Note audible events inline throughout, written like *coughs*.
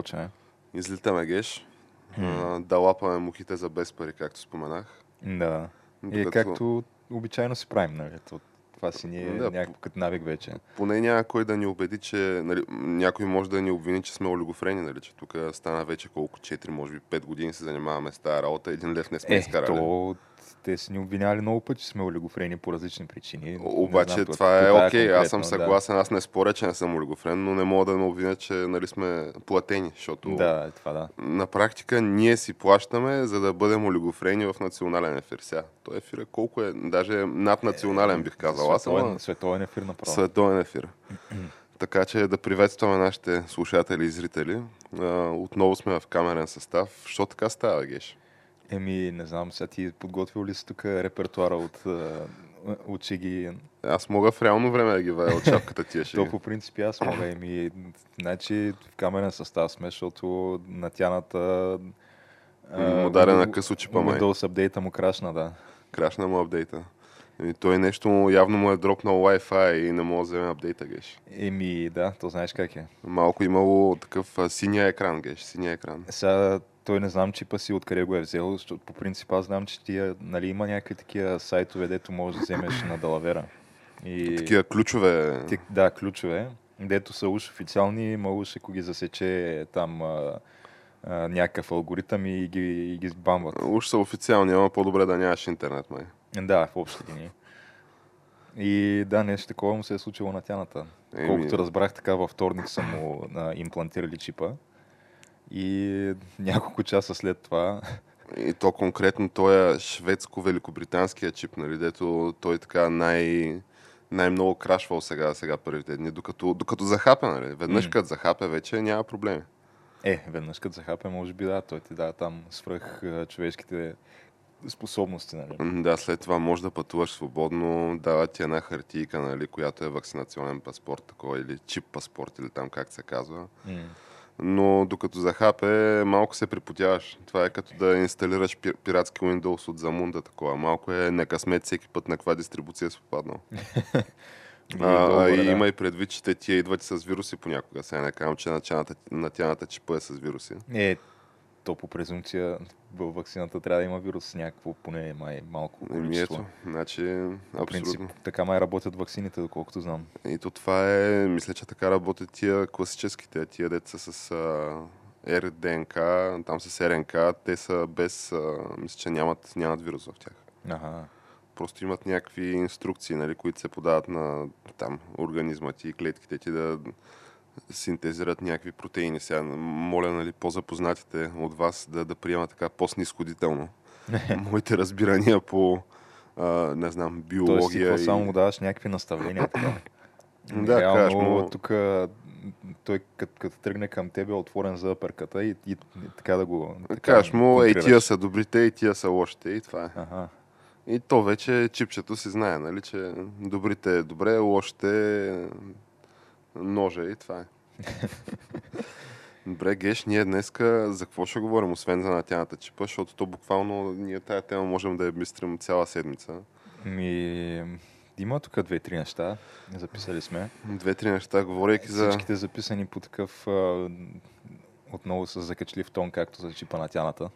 Почне. Излитаме геш. Да лапаме мухите за без пари, както споменах. Да. Докато... И както обичайно си правим, нали? Това си ни е да, някакъв като навик вече. Поне няма кой да ни убеди, че нали, някой може да ни обвини, че сме олигофрени, нали, че тук стана вече колко 4, може би 5 години се занимаваме с тази работа, един лев не сме е, изкарали. То те са ни обвинявали много пъти, че сме олигофрени по различни причини. Обаче знам, това е окей, okay. аз съм съгласен, да. аз не споря, че не съм олигофрен, но не мога да ме обвиня, че нали, сме платени, защото да, е това да. на практика ние си плащаме, за да бъдем олигофрени в национален ефир. Сега, той ефир е колко е, даже над национален бих казал. Аз световен, световен ефир направо. Световен ефир. *clears throat* Така че да приветстваме нашите слушатели и зрители. Отново сме в камерен състав. Що така става, Геш? Еми, не знам, сега ти подготвил ли си тук репертуара от, от шеги? Аз мога в реално време да ги вая от чапката тия шеги. То по принцип аз мога. Еми, значи в камерен състав сме, защото натяната... Му даде на късо чипа май. Windows апдейта му крашна, да. Крашна му апдейта. Еми, той нещо явно му е дропнал Wi-Fi и не мога да вземе апдейта, геш. Еми, да, то знаеш как е. Малко имало такъв синия екран, геш, синия екран. Сега той не знам чипа си откъде го е взел, защото по принцип аз знам, че тия, нали, има някакви такива сайтове, дето можеш да вземеш на далавера. И... Такива ключове. Ти, да, ключове, дето са уж официални, има уж ако ги засече там а, а, някакъв алгоритъм и ги, и ги бамват. Уж са официални, ама по-добре да нямаш интернет, май. Да, в общи линии. И да, нещо такова му се е случило на тяната. Еми... Колкото разбрах, така във вторник са му а, имплантирали чипа. И няколко часа след това... И то конкретно той е шведско-великобританския чип, нали, дето той така най- най-много крашвал сега, сега първите дни, докато, докато захапе, нали? Веднъж mm. като захапе вече няма проблеми. Е, веднъж като захапе, може би да, той ти дава там свръх човешките способности. Нали? Да, след това може да пътуваш свободно, дава ти една хартийка, нали, която е вакцинационен паспорт, такова, или чип паспорт, или там как се казва. Mm но докато захапе, малко се припотяваш. Това е като да инсталираш пиратски Windows от Замунда, такова. Малко е некъсмет всеки път на каква дистрибуция си попаднал. *laughs* а, а, и има и предвид, че те тия идват с вируси понякога. Сега не казвам, че натяната чипа е с вируси. Е, то по презумпция в вакцината трябва да има вирус някакво, поне май малко количество. Еми ето, значи, абсолютно. Принцип, така май работят вакцините, доколкото знам. И то това е, мисля, че така работят тия класическите, тия деца с а, РДНК, там с РНК, те са без, а, мисля, че нямат, нямат вирус в тях. Ага. Просто имат някакви инструкции, нали, които се подават на там, организма ти и клетките ти да синтезират някакви протеини. Сега моля нали, по-запознатите от вас да, да приемат така по-снисходително *laughs* моите разбирания по а, не знам, биология. Тоест, и... само му даваш някакви наставления. Така. *clears throat* да, Реално, кажеш му... тук той като, като тръгне към тебе е отворен за пърката и, и, и така да го... Така, кажеш му, ей тия са добрите, и тия са лошите и това е. Ага. И то вече чипчето си знае, нали, че добрите е добре, лошите ножа и това е. Добре, Геш, ние днеска за какво ще говорим, освен за натяната чипа, защото то буквално ние тая тема можем да я мистрим цяла седмица. Ми, има тук две-три неща, записали сме. Две-три неща, говорейки за... Всичките записани по такъв отново с закачлив тон, както за чипа на тяната.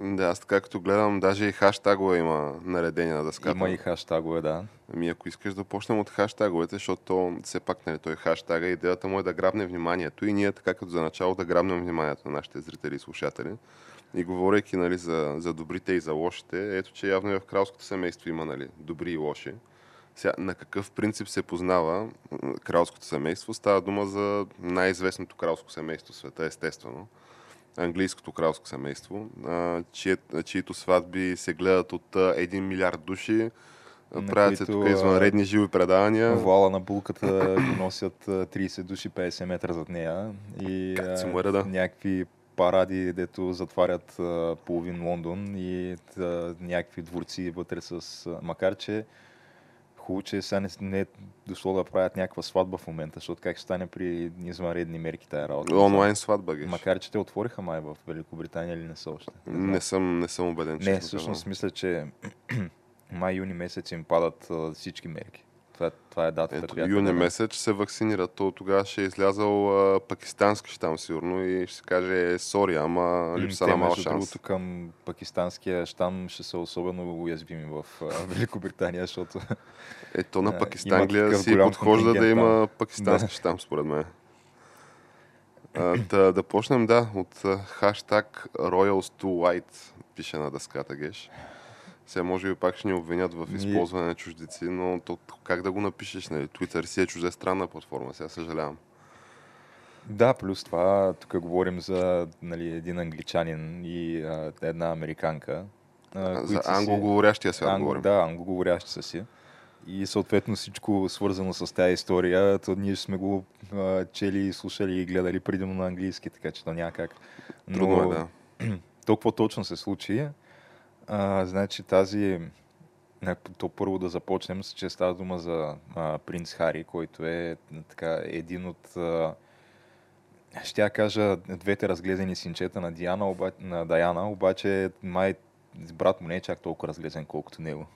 Да, аз така като гледам, даже и хаштагове има наредение на дъската. Има и хаштагове, да. Ами ако искаш да почнем от хаштаговете, защото все пак нали, той хаштага, идеята му е да грабне вниманието и ние така като за начало да грабнем вниманието на нашите зрители и слушатели. И говорейки нали, за, за добрите и за лошите, ето че явно и в кралското семейство има нали, добри и лоши. Сега, на какъв принцип се познава кралското семейство? Става дума за най-известното кралско семейство в света, естествено. Английското кралско семейство, чие, чието сватби се гледат от 1 милиард души. На Правят се тук извънредни живи предавания. Вала на булката го носят 30 души 50 метра зад нея. И мъра, да. някакви паради, дето затварят а, половин Лондон и а, някакви дворци вътре с... А, макар, че хубаво, че сега не, не е дошло да правят някаква сватба в момента, защото как ще стане при извънредни мерки тая работа. Онлайн сватба, геш. Макар, че те отвориха май в Великобритания или не са още. Не, не съм, не съм убеден, че Не, всъщност мисля, че *clears throat* май-юни месец им падат а, всички мерки. Това, това е датата, Ето, която юни месец се вакцинират. То тогава ще е излязал а, пакистански щам сигурно и ще се каже, е, сори, ама липса на мал шанс. Другото към пакистанския щам ще са особено уязвими в а, *laughs* Великобритания, защото... *laughs* Ето на Пакистанглия си подхожда да има пакистански *laughs* да. щам, според мен. А, да, да почнем, да, от хаштаг Royals to White, пише на дъската, Геш. Сега може би пак ще ни обвинят в използване на чуждици, но то, как да го напишеш? Нали? Twitter си е чуждестранна платформа, сега съжалявам. Да, плюс това, тук говорим за нали, един англичанин и а, една американка. А, за англоговорящия свят англо, говорим. Да, англоговорящи си. И съответно всичко свързано с тази история, то ние сме го а, чели, слушали и гледали предимно на английски, така че то няма как. Но, Трудно е, да. *clears throat* Толкова точно се случи. А, значи тази... То първо да започнем с, че става дума за а, принц Хари, който е така един от... А, ще я кажа двете разглезени синчета на, Диана, оба, на Даяна, обаче май брат му не е чак толкова разглезен, колкото него.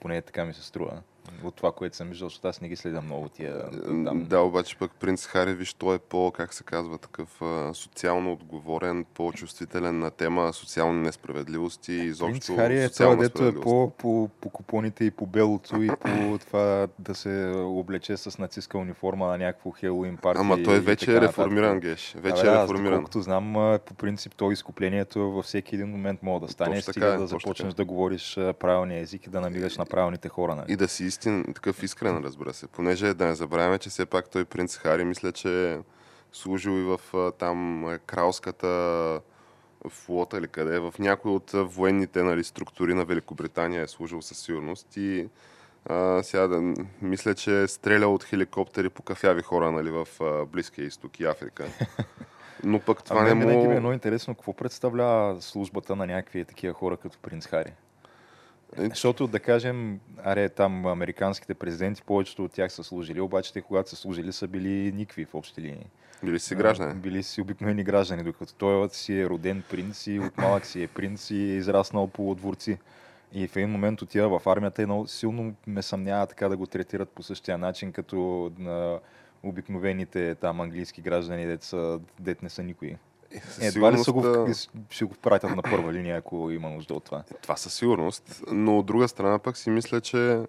Поне така ми се струва от това, което съм виждал, защото аз не ги следя много тия. Там. Да, обаче пък принц Хари, виж, той е по, как се казва, такъв а, социално отговорен, по-чувствителен на тема социални несправедливости и изобщо Принц Хари е това, дето е по, по, по купоните и по белото и по това да се облече с нацистска униформа на някакво Хелуин парти. Ама той вече е реформиран, Геш. Вече да, е реформиран. Колкото знам, по принцип, то изкуплението във всеки един момент може да стане, стига е, да започнеш да говориш правилния език и да намигаш на правилните хора. Нали? И да си истин, такъв искрен, разбира се. Понеже да не забравяме, че все пак той принц Хари, мисля, че е служил и в там кралската флота или къде, в някои от военните нали, структури на Великобритания е служил със сигурност и а, сега да, мисля, че е стрелял от хеликоптери по кафяви хора нали, в а, Близкия изток и Африка. Но пък това а не му... ми е много интересно какво представлява службата на някакви такива хора като принц Хари. Е, защото, да кажем, аре, там американските президенти, повечето от тях са служили, обаче те, когато са служили, са били никви в общи линии. Били си граждани. Били си обикновени граждани, докато той си е роден принц и от малък си е принц и е израснал по дворци. И в един момент отива в армията и много силно ме съмнява така да го третират по същия начин, като на обикновените там английски граждани, дет, са, дет не са никои. Е, едва ли са го, ще го пратят на първа линия, ако има нужда от това? Това със сигурност, но от друга страна пък си мисля, че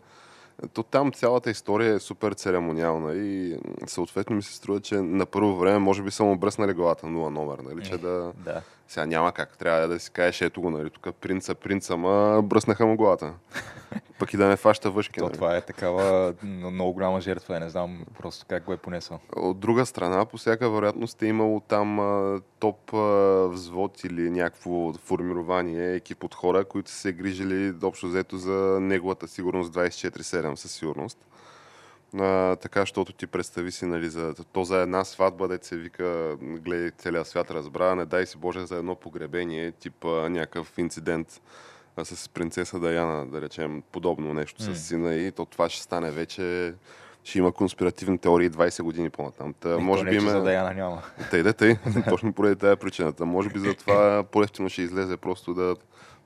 то там цялата история е супер церемониална и съответно ми се струва, че на първо време може би съм обръснали главата нула номер, нали, че да... да. Сега няма как, трябва да си кажеш ето го, нали, тук принца, принца, ма бръснаха му главата. *laughs* Пък и да не фаща въшки. То, нали. Това е такава много голяма жертва, не знам просто как го е понесъл. От друга страна, по всяка вероятност е имало там а, топ а, взвод или някакво формирование, екип от хора, които са се грижили общо взето за неговата сигурност 24-7 със сигурност. А, така, защото ти представи си, нали, за, то за една сватба, да се вика, гледай целият свят разбра, не дай си Боже за едно погребение, тип а, някакъв инцидент а, с принцеса Даяна, да речем, подобно нещо mm. с сина и то това ще стане вече ще има конспиративни теории 20 години по-натам. Та, и може би има... за Даяна няма. Тъй да, тъй. *laughs* Точно поради тази причината. Може би за това *laughs* по-ефтино ще излезе просто да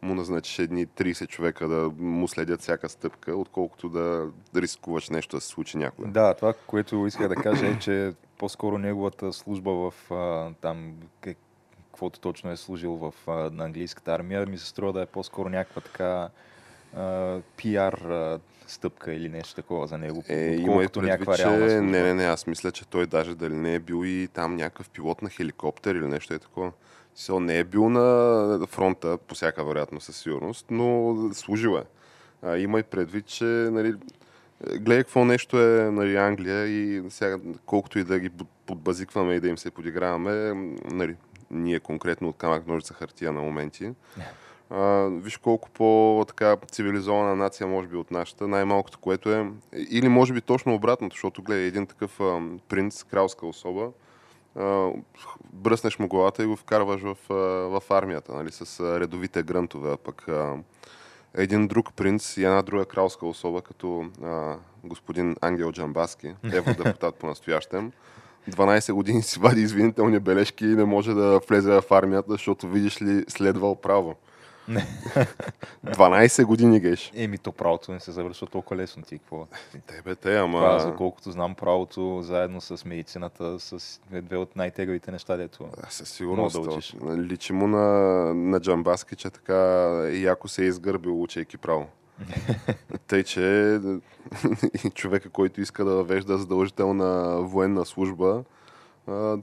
му назначиш едни 30 човека да му следят всяка стъпка, отколкото да, рискуваш нещо да се случи някога. Да, това, което исках да кажа е, че по-скоро неговата служба в а, там, каквото точно е служил в а, на английската армия, ми се струва да е по-скоро някаква така а, пиар а, стъпка или нещо такова за него. Е, има и предвид, че... Не, не, не, аз мисля, че той даже дали не е бил и там някакъв пилот на хеликоптер или нещо е такова Со не е бил на фронта, по всяка вероятност със сигурност, но служил е. А, има и предвид, че нали, гледай какво нещо е нали, Англия и сега, колкото и да ги подбазикваме и да им се подиграваме, нали, ние конкретно от камък ножица хартия на моменти. А, виж колко по-така цивилизована нация може би от нашата, най-малкото което е, или може би точно обратното, защото гледай един такъв а, принц, кралска особа, бръснеш му главата и го вкарваш в, в армията, нали, с редовите грънтове, а пък един друг принц и една друга кралска особа, като а, господин Ангел Джамбаски, евродепутат *laughs* по-настоящем, 12 години си вади извинителни бележки и не може да влезе в армията, защото видиш ли следвал право. 12 *laughs* години геш. Еми, то правото не се завършва толкова лесно. Ти какво? Те бе, те, ама... Това, за колкото знам правото, заедно с медицината, с две от най-тегавите неща, дето. Със сигурност. Да учиш. Личи му на, на Джамбаски, че така яко се е изгърбил, учейки право. *laughs* Тъй, че *laughs* човека, който иска да въвежда задължителна военна служба,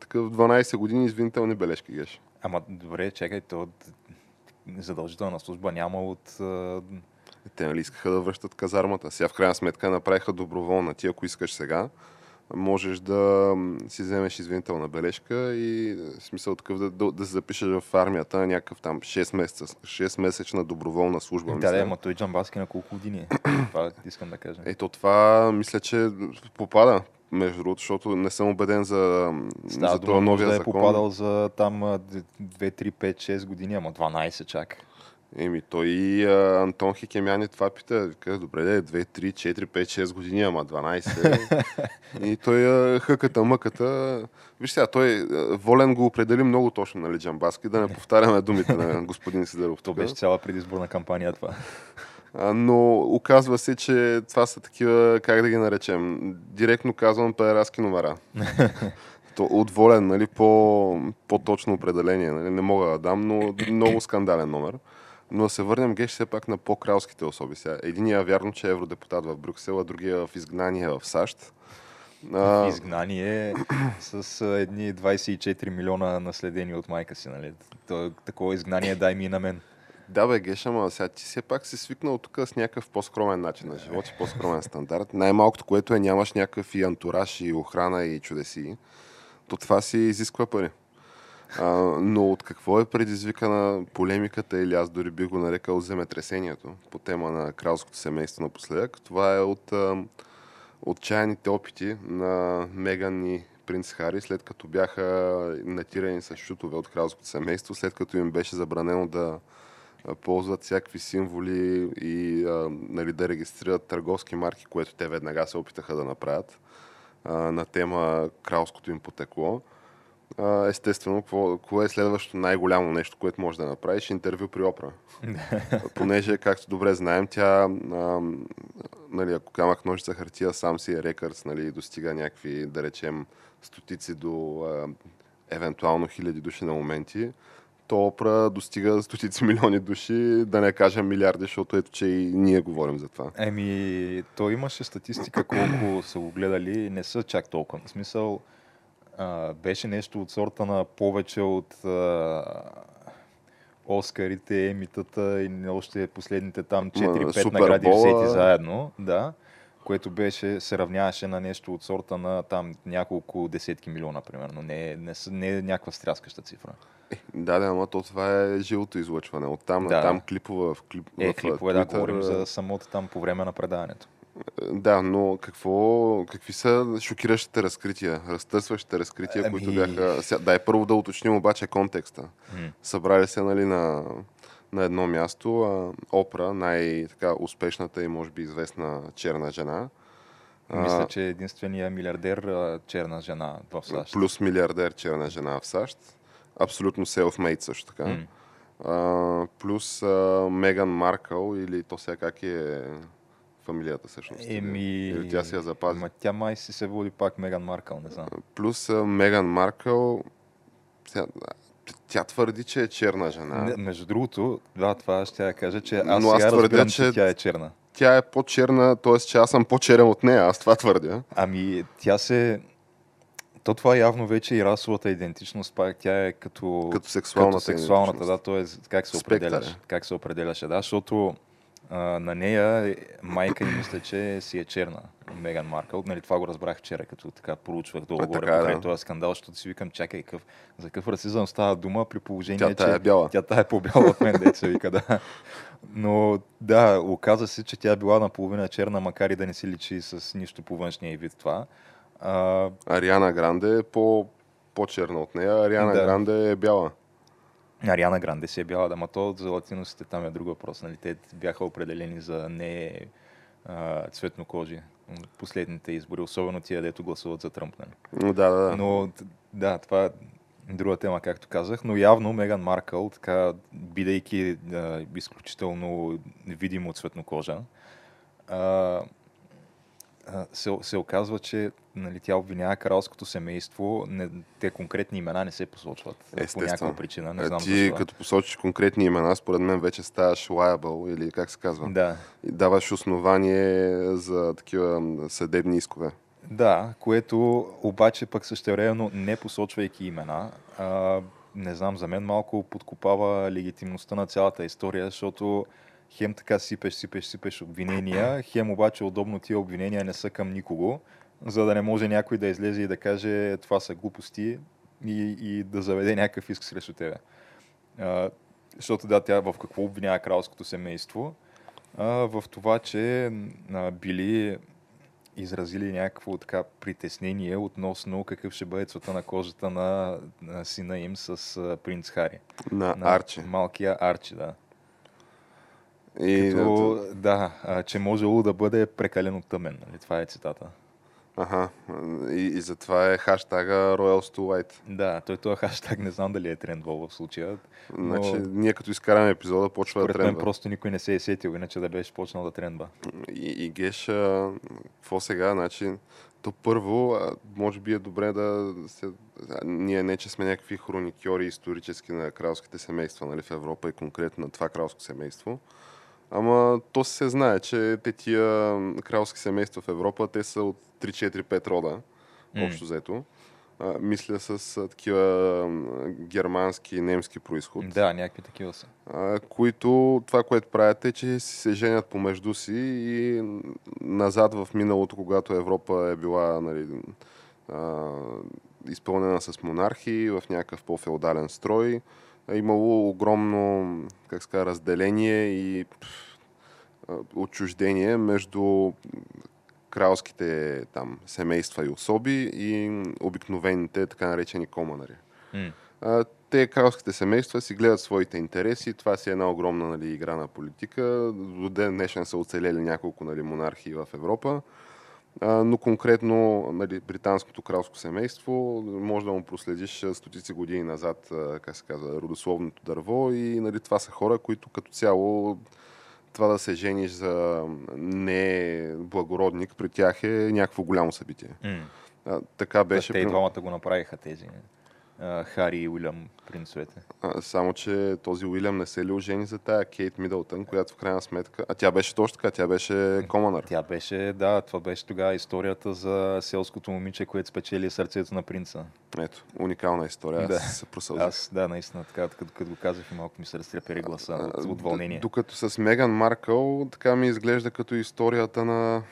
такъв 12 години извинителни бележки геш. Ама добре, чакай, то задължителна служба няма от... Те нали искаха да връщат казармата. Сега в крайна сметка направиха доброволна. Ти ако искаш сега, можеш да си вземеш извинителна бележка и в смисъл такъв да, да, да се запишеш в армията на някакъв там 6 месеца, 6 месечна доброволна служба. Да, да, ама той Джамбаски на колко години е. *clears throat* това искам да кажа. Ето това мисля, че попада между другото, защото не съм убеден за, да, за това новия да е закон. попадал за там 2, 3, 5, 6 години, ама 12 чак. Еми, той и а, Антон Хикемяни това пита. Вика, добре, да е 2, 3, 4, 5, 6 години, ама 12. *laughs* и той а, хъката, мъката. Виж сега, той волен го определи много точно, нали, Джамбаски, да не *laughs* повтаряме думите на господин Сидеров. То беше цяла предизборна кампания това но оказва се, че това са такива, как да ги наречем, директно казвам, педераски номера. *laughs* Отволен, нали, по, по-точно определение. Нали, не мога да дам, но много скандален номер. Но да се върнем геш все пак на по-кралските особи. Сега, единия вярно, че е евродепутат в Брюксел, а другия в изгнание в САЩ. В изгнание с едни 24 милиона наследени от майка си. Нали? такова изгнание дай ми и на мен. Да, бе, Геша, ама сега ти все пак си свикнал тук с някакъв по-скромен начин на живот и по-скромен стандарт. Най-малкото, което е нямаш някакъв и антураж, и охрана, и чудеси. То това си изисква пари. А, но от какво е предизвикана полемиката, или аз дори би го нарекал земетресението по тема на кралското семейство напоследък, това е от а, отчаяните опити на Меган и принц Хари, след като бяха натирани с шутове от кралското семейство, след като им беше забранено да ползват всякакви символи и а, нали, да регистрират търговски марки, което те веднага се опитаха да направят а, на тема кралското им потекло. А, естествено, кое е следващото най-голямо нещо, което може да направиш? Интервю при Опра. *laughs* Понеже, както добре знаем, тя, а, нали, ако камах ножица хартия, сам си е рекърдс, нали, достига някакви, да речем, стотици до а, евентуално хиляди души на моменти то опра достига стотици милиони души, да не кажем милиарди, защото ето, че и ние говорим за това. Еми, то имаше статистика колко са го гледали, не са чак толкова. В смисъл, а, беше нещо от сорта на повече от а, Оскарите, Емитата и още последните там 4-5 награди взети заедно. Да което беше, се равняваше на нещо от сорта на там няколко десетки милиона, примерно. Не, не, не е някаква стряскаща цифра. Е, да, да, ама то това е живото излъчване. От там да. там клипове в клип. Е, в, клипове, да, говорим за самото там по време на предаването. Е, да, но какво, какви са шокиращите разкрития, разтърсващите разкрития, ами... които бяха... Дай първо да уточним обаче контекста. М. Събрали се нали, на, на едно място а, Опра, най-успешната и може би известна черна жена. Мисля, че е единствения милиардер черна жена в САЩ. Плюс милиардер черна жена в САЩ абсолютно self-made също така. Mm. А, плюс а, Меган Маркъл или то сега как е фамилията всъщност? Еми... Или тя си я запази? Ма тя май си се води пак Меган Маркъл, не знам. Плюс а, Меган Маркъл сега, тя твърди, че е черна жена. Не, между другото, да, това ще я кажа, че аз, Но аз сега твърдя, разбирам, че, тя е черна. Тя е по-черна, т.е. че аз съм по-черен от нея, аз това твърдя. Ами, тя се То това явно вече и расовата идентичност, пак тя е като, Като сексуалната като сексуалната да, т.е. как се Спектър определяш. Как се определяше, да, защото а, на нея е- майка и мисля, че си е черна, Меган Маркъл. Нали, това го разбрах вчера, като така проучвах така е, покрай да. този скандал, защото си викам, чакай, какъв, за какъв расизъм става дума при положение, Тя че тая е бяла. тя тая е по-бяла от мен, деца вика, да. Но да, оказа се, че тя е била наполовина черна, макар и да не си личи с нищо по външния и вид това. А, Ариана Гранде е по, по-черна от нея, Ариана Да. Гранде е бяла. Ариана Гранде си е бяла, да, ма то за латиносите там е друг въпрос. Нали? Те бяха определени за не а, цветнокожи. Последните избори, особено тия, дето гласуват за Тръмп. Нали? Да, да, да. Но да, това е друга тема, както казах, но явно Меган Маркъл, така, бидейки а, изключително видимо цветнокожа, а, се, се оказва, че нали, тя обвинява кралското семейство, не, те конкретни имена не се посочват по Естествено. някаква причина, не Е, знам Ти защо. като посочиш конкретни имена, според мен вече ставаш liable или как се казва. Да, И даваш основание за такива съдебни искове. да, което обаче пък същевременно не посочвайки имена, а, не знам, за мен малко подкопава легитимността на цялата история, защото хем така сипеш, сипеш, сипеш обвинения, хем обаче удобно тия обвинения не са към никого, за да не може някой да излезе и да каже това са глупости и, и да заведе някакъв иск срещу тебе. А, защото да, тя в какво обвинява кралското семейство? А, в това, че а, били изразили някакво така притеснение относно какъв ще бъде цвета на кожата на, на сина им с а, принц Хари. На, На Арчи. Малкия Арчи, да. И, Като, да, а, че можело да бъде прекалено тъмен. Нали? Това е цитата. Аха. И, и затова е хаштага Royals to White. Да, той този хаштаг не знам дали е трендвал в случая. Значи, Но- ние като изкараме епизода, почва да Според мен трендва. просто никой не се е сетил, иначе да беше почнал да трендва. И, и Геш, а, какво сега? Значи, то първо, може би е добре да се... Ние не, че сме някакви хроникьори исторически на кралските семейства нали, в Европа и конкретно на това кралско семейство. Ама то се знае, че те тия кралски семейства в Европа, те са от 3-4-5 рода, М. общо взето. А, мисля с а, такива м, германски и немски происход Да, някакви такива са. а, които това, което правят е, че се женят помежду си и назад в миналото, когато Европа е била нали, а, изпълнена с монархии в някакъв по-феодален строй, е имало огромно как ска, разделение и отчуждение между кралските там, семейства и особи и обикновените така наречени команари. А, те кралските семейства си гледат своите интереси. Това си е една огромна нали, игра на политика. До ден днешен са оцелели няколко нали, монархии в Европа. Но конкретно нали, британското кралско семейство може да му проследиш стотици години назад, как се казва, родословното дърво и нали, това са хора, които като цяло това да се жениш за не благородник при тях е някакво голямо събитие. М. А, така Беше, те и двамата го направиха тези Хари и Уилям принцовете. А, само, че този Уилям не се ли ожени за тая Кейт Мидълтън, която в крайна сметка... А тя беше точно така, тя беше команър. Тя беше, да, това беше тогава историята за селското момиче, което спечели сърцето на принца. Ето, уникална история. Аз Да. се просълзих. Аз, да, наистина, така, като, като го казах и малко ми се разтрепери гласа от, от вълнение. Докато с Меган Маркъл, така ми изглежда като историята на...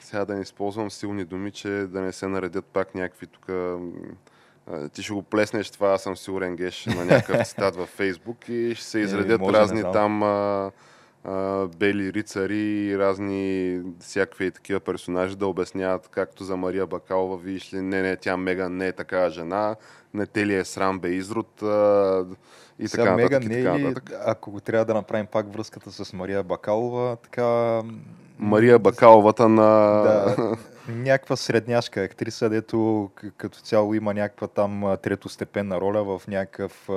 Сега да не използвам силни думи, че да не се наредят пак някакви тук... Ти ще го плеснеш това, аз съм сигурен, Геш, на някакъв *laughs* цитат във Фейсбук и ще се изредят може, не разни там а, а, бели рицари и разни всякакви такива персонажи да обясняват, както за Мария Бакалова, виж ли, не, не, тя Меган не е такава жена, не те ли е срам бе изрод а, и Сега така Меган нататък. не е така ли, ако трябва да направим пак връзката с Мария Бакалова, така... Мария Бакаловата на... Да, *laughs* някаква средняшка актриса, дето като цяло има някаква там третостепенна роля в някакъв...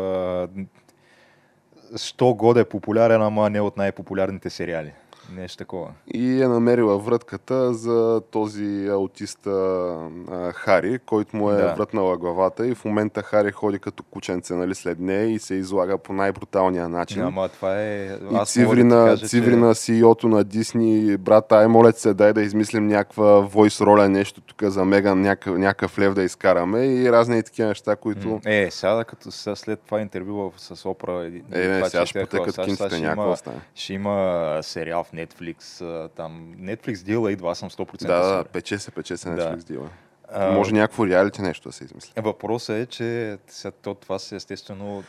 Що годе популярен, ама не от най-популярните сериали. Нещо такова. И е намерила вратката за този аутист а, Хари, който му е да. вратнала главата и в момента Хари ходи като кученце нали, след нея и се излага по най-бруталния начин. Ама това е... И циври, да кажа, циври че... на CEO-то на Дисни, брат, ай, моля се, дай да измислим някаква войс роля, нещо тук за Меган, някакъв, някакъв лев да изкараме и разни такива неща, които... Е, сега като сега след това интервю с Опра... Е, не, сега ще потекат кинците някаква Ще има сериал в Netflix. Там Netflix дила идва, аз съм 100% Да, да, пече се, пече се Netflix да. дила. А, Може някакво реалити нещо да се измисли. Въпросът е, че сега, то, това се естествено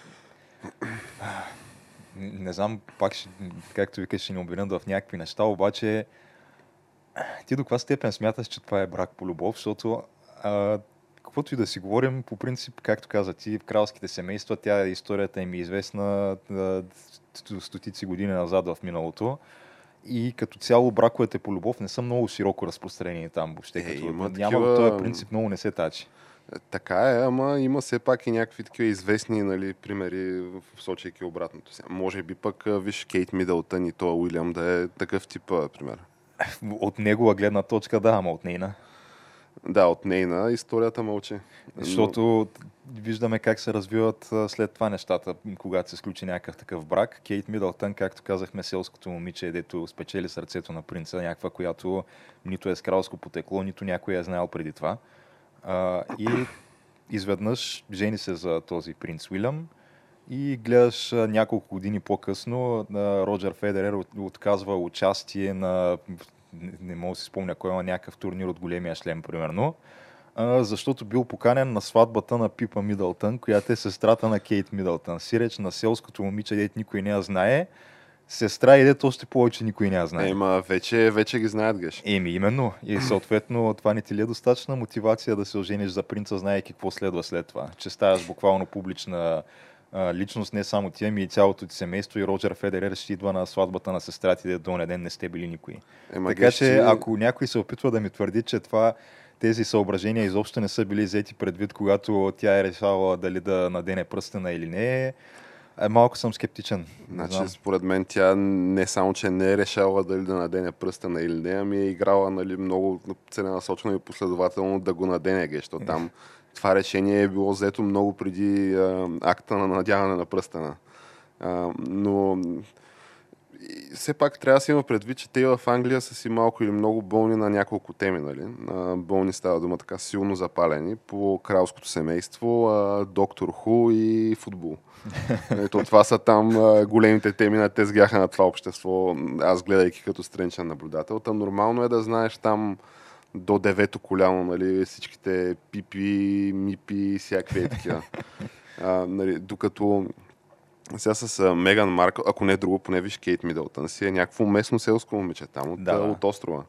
не знам, пак ще, както викаш, ще ни обвинят в някакви неща, обаче ти до каква степен смяташ, че това е брак по любов, защото а, каквото и да си говорим, по принцип, както каза ти, в кралските семейства, тя историята им е известна стотици години назад в миналото. И като цяло браковете по любов не са много широко разпространени там въобще. Е, като има няма такива... този принцип много не се тачи. Е, така е, ама има все пак и някакви такива известни нали, примери, в сочейки обратното. Може би пък, виж, Кейт Мидълтън и то Уилям да е такъв тип, пример. От негова гледна точка, да, ама от нейна. Да, от нейна историята мълчи. Защото. Виждаме как се развиват след това нещата, когато се сключи някакъв такъв брак. Кейт Мидълтън, както казахме, селското момиче, дето спечели сърцето на принца, някаква, която нито е с кралско потекло, нито някой е знаел преди това. И изведнъж жени се за този принц Уилям и гледаш няколко години по-късно Роджер Федерер отказва участие на не мога да си спомня кой има някакъв турнир от големия шлем, примерно, защото бил поканен на сватбата на Пипа Мидълтън, която е сестрата на Кейт Мидълтън. Сиреч на селското момиче, дете никой не я знае, сестра и дето още повече никой не я знае. Ема, вече, вече ги знаят, геш. Еми, именно. И *clears throat* съответно това не ти ли е достатъчна мотивация да се ожениш за принца, знае какво следва след това. Че ставаш буквално публична личност, не само ти, ами и цялото ти семейство и Роджер Федерер ще идва на сватбата на сестра ти, до ден не сте били никой. Ема, така че, ако някой се опитва да ми твърди, че това тези съображения изобщо не са били взети предвид, когато тя е решала дали да надене пръстена или не, е, малко съм скептичен. Значи, според мен тя не само, че не е решала дали да надене пръстена или не, ами е играла нали, много целенасочено и последователно да го надене, защото там *laughs* това решение е било взето много преди а, акта на надяване на пръстена. А, но все пак трябва да си има предвид, че те в Англия са си малко или много болни на няколко теми. Нали? Болни става дума така силно запалени по кралското семейство, доктор Ху и футбол. *laughs* Ето, това са там големите теми на тезгяха на това общество, аз гледайки като страничен наблюдател. Там нормално е да знаеш там до девето коляно, нали, всичките пипи, мипи, всякакви такива. *laughs* А, нали, докато сега с Меган Маркъл, ако не е друго, поне виж Кейт Мидълтън си е някакво местно селско момиче там от, да, от острова.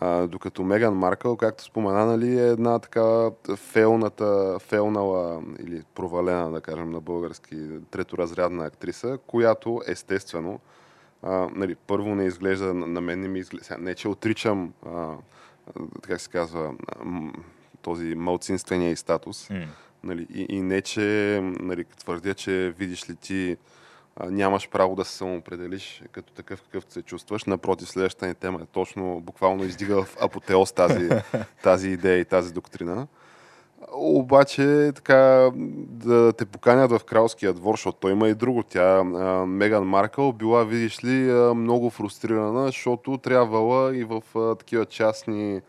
А, докато Меган Маркъл, както спомена, нали, е една така фелната, фелнала или провалена, да кажем на български, треторазрядна актриса, която естествено, а, нали, първо не изглежда, на мен не ми изглежда, не че отричам а, така се казва, този малцинствения и статус. Mm. Нали, и, и не, че нали, твърдя, че видиш ли ти а, нямаш право да се самоопределиш като такъв какъвто се чувстваш. Напротив, следващата ни тема е точно буквално издига в апотеоз тази, *laughs* тази идея и тази доктрина. Обаче, така, да те поканят в кралския двор, защото той има и друго. Тя, Меган Маркъл, била, видиш ли, много фрустрирана, защото трябвала и в такива частни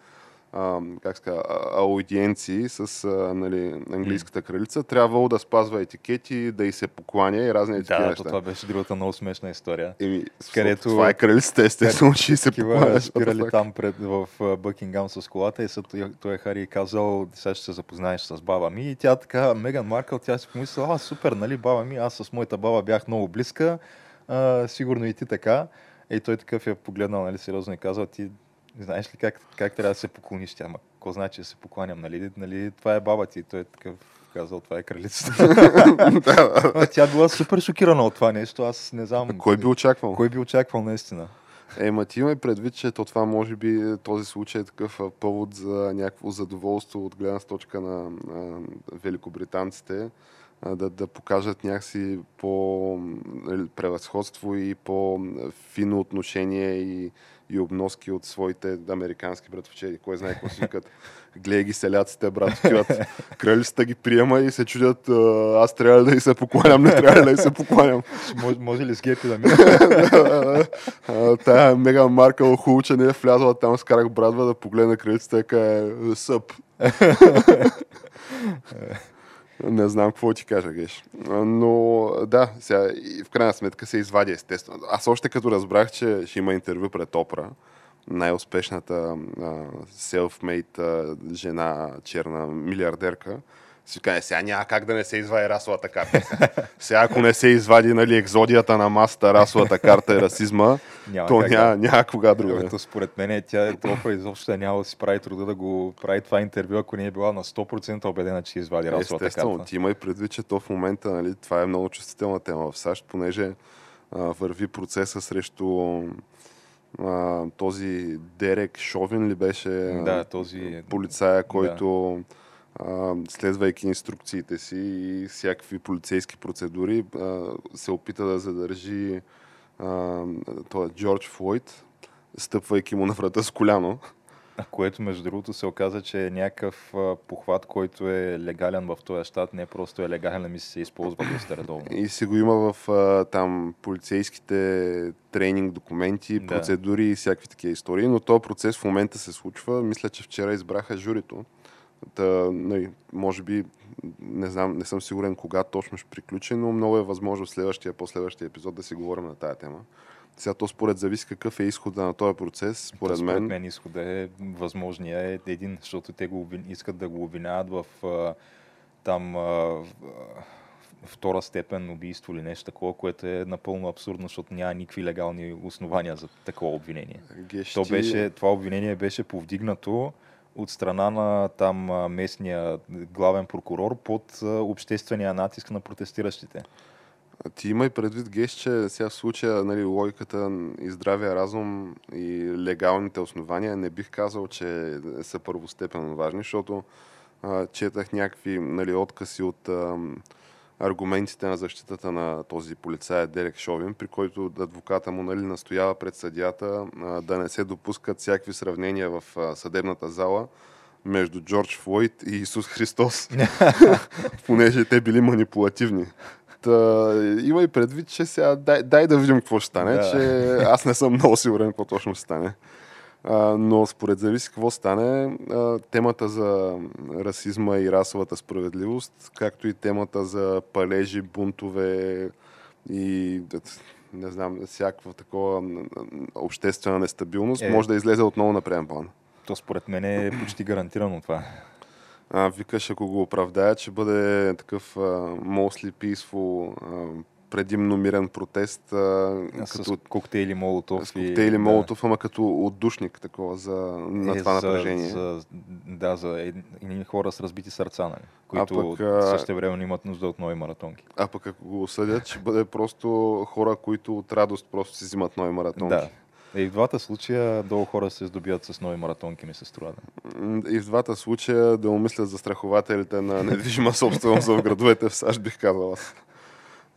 а, как ска, аудиенции с а, нали, английската кралица, трябвало да спазва етикети, да и се покланя и разни да, такива неща. това беше другата много смешна история. Еми, където... Това е кралицата, естествено, че се покланя. спирали там пред, в Бъкингам с колата и съд, той е Хари казал, сега ще се запознаеш с баба ми. И тя така, Меган Маркъл, тя си помисля, а, супер, нали, баба ми, аз с моята баба бях много близка, а, сигурно и ти така. И той такъв я погледнал, нали, сериозно и казал, ти знаеш ли как, как трябва да се поклониш тя? Ма, какво значи да се покланям? Нали, нали, това е баба ти. Той е такъв казал, това е кралицата. *laughs* тя била супер шокирана от това нещо. Аз не знам. Кой би очаквал? Кой би очаквал, наистина? Е, ма ти имай предвид, че то това може би този случай е такъв повод за някакво задоволство от гледна точка на, на великобританците да, да покажат някакси по нали, превъзходство и по фино отношение и, и обноски от своите американски братовчеди. Кой знае какво си викат. *laughs* Гледай ги селяците, брат, отиват. Кралицата ги приема и се чудят, аз трябва да и се покланям, не трябва да и се покланям. Може, може ли с гепи да *laughs* ми? Тая мега Маркъл хубаво, че не е влязла там с карак брадва да погледна кралицата и каже съп. *laughs* Не знам какво ти кажа, Геш. Но да, сега в крайна сметка се извади естествено. Аз още като разбрах, че ще има интервю пред Опра, най-успешната self-made жена, черна милиардерка, си каже, сега няма как да не се извади расовата карта. Сега ако не се извади нали, екзодията на масата, расовата карта и расизма, няма то няма, няма кога друга. Ето, според мен тя е толкова изобщо няма да си прави труда да го прави това интервю, ако не е била на 100% убедена, че извади расовата Естествено, карта. ти има и предвид, че то в момента, нали, това е много чувствителна тема в САЩ, понеже а, върви процеса срещу а, този Дерек Шовин ли беше да, този... полицая, който да следвайки инструкциите си и всякакви полицейски процедури, се опита да задържи това Джордж Флойд, стъпвайки му на врата с коляно. Което, между другото, се оказа, че е някакъв похват, който е легален в този щат, не просто е легален, ми се използва доста редовно. И си го има в там полицейските тренинг документи, процедури да. и всякакви такива истории, но този процес в момента се случва. Мисля, че вчера избраха журито. Та, нали, може би, не знам, не съм сигурен кога точно ще приключи, но много е възможно в следващия, последващия епизод да си говорим на тая тема. Сега то според зависи какъв е изхода на този процес. Според, то, според мен, мен изхода е възможния е един, защото те го искат да го обвиняват в там втора степен убийство или нещо такова, което е напълно абсурдно, защото няма никакви легални основания за такова обвинение. Гещи... То беше, това обвинение беше повдигнато от страна на там местния главен прокурор под обществения натиск на протестиращите. Ти има и предвид, Геш, че сега в случая нали, логиката и здравия разум и легалните основания не бих казал, че са първостепенно важни, защото а, четах някакви нали, откази от а, аргументите на защитата на този полицай Дерек Шовин, при който адвоката му нали, настоява пред съдията да не се допускат всякакви сравнения в съдебната зала между Джордж Флойд и Исус Христос, *laughs* понеже те били манипулативни. Та, има и предвид, че сега дай, дай да видим какво ще стане, да. че аз не съм много сигурен какво точно ще стане. Но според зависи какво стане, темата за расизма и расовата справедливост, както и темата за палежи, бунтове и не знам, всякаква такова обществена нестабилност, е, може да излезе отново на преден план. То според мен е почти гарантирано това. А, викаш, ако го оправдая, че бъде такъв uh, mostly peaceful uh, предимно мирен протест. А, с като, коктейли Молотов. С коктейли и, Молотов, да. ама като отдушник такова за, на е, това напрежение. За, да, за едни хора с разбити сърца, нали, които пък, също време имат нужда от нови маратонки. А пък ако го осъдят, ще бъде просто хора, които от радост просто си взимат нови маратонки. Да. И в двата случая долу хора се здобият с нови маратонки, ми се струва. Да. И в двата случая да умислят за страхователите на недвижима собственост в градовете в САЩ, бих казал аз.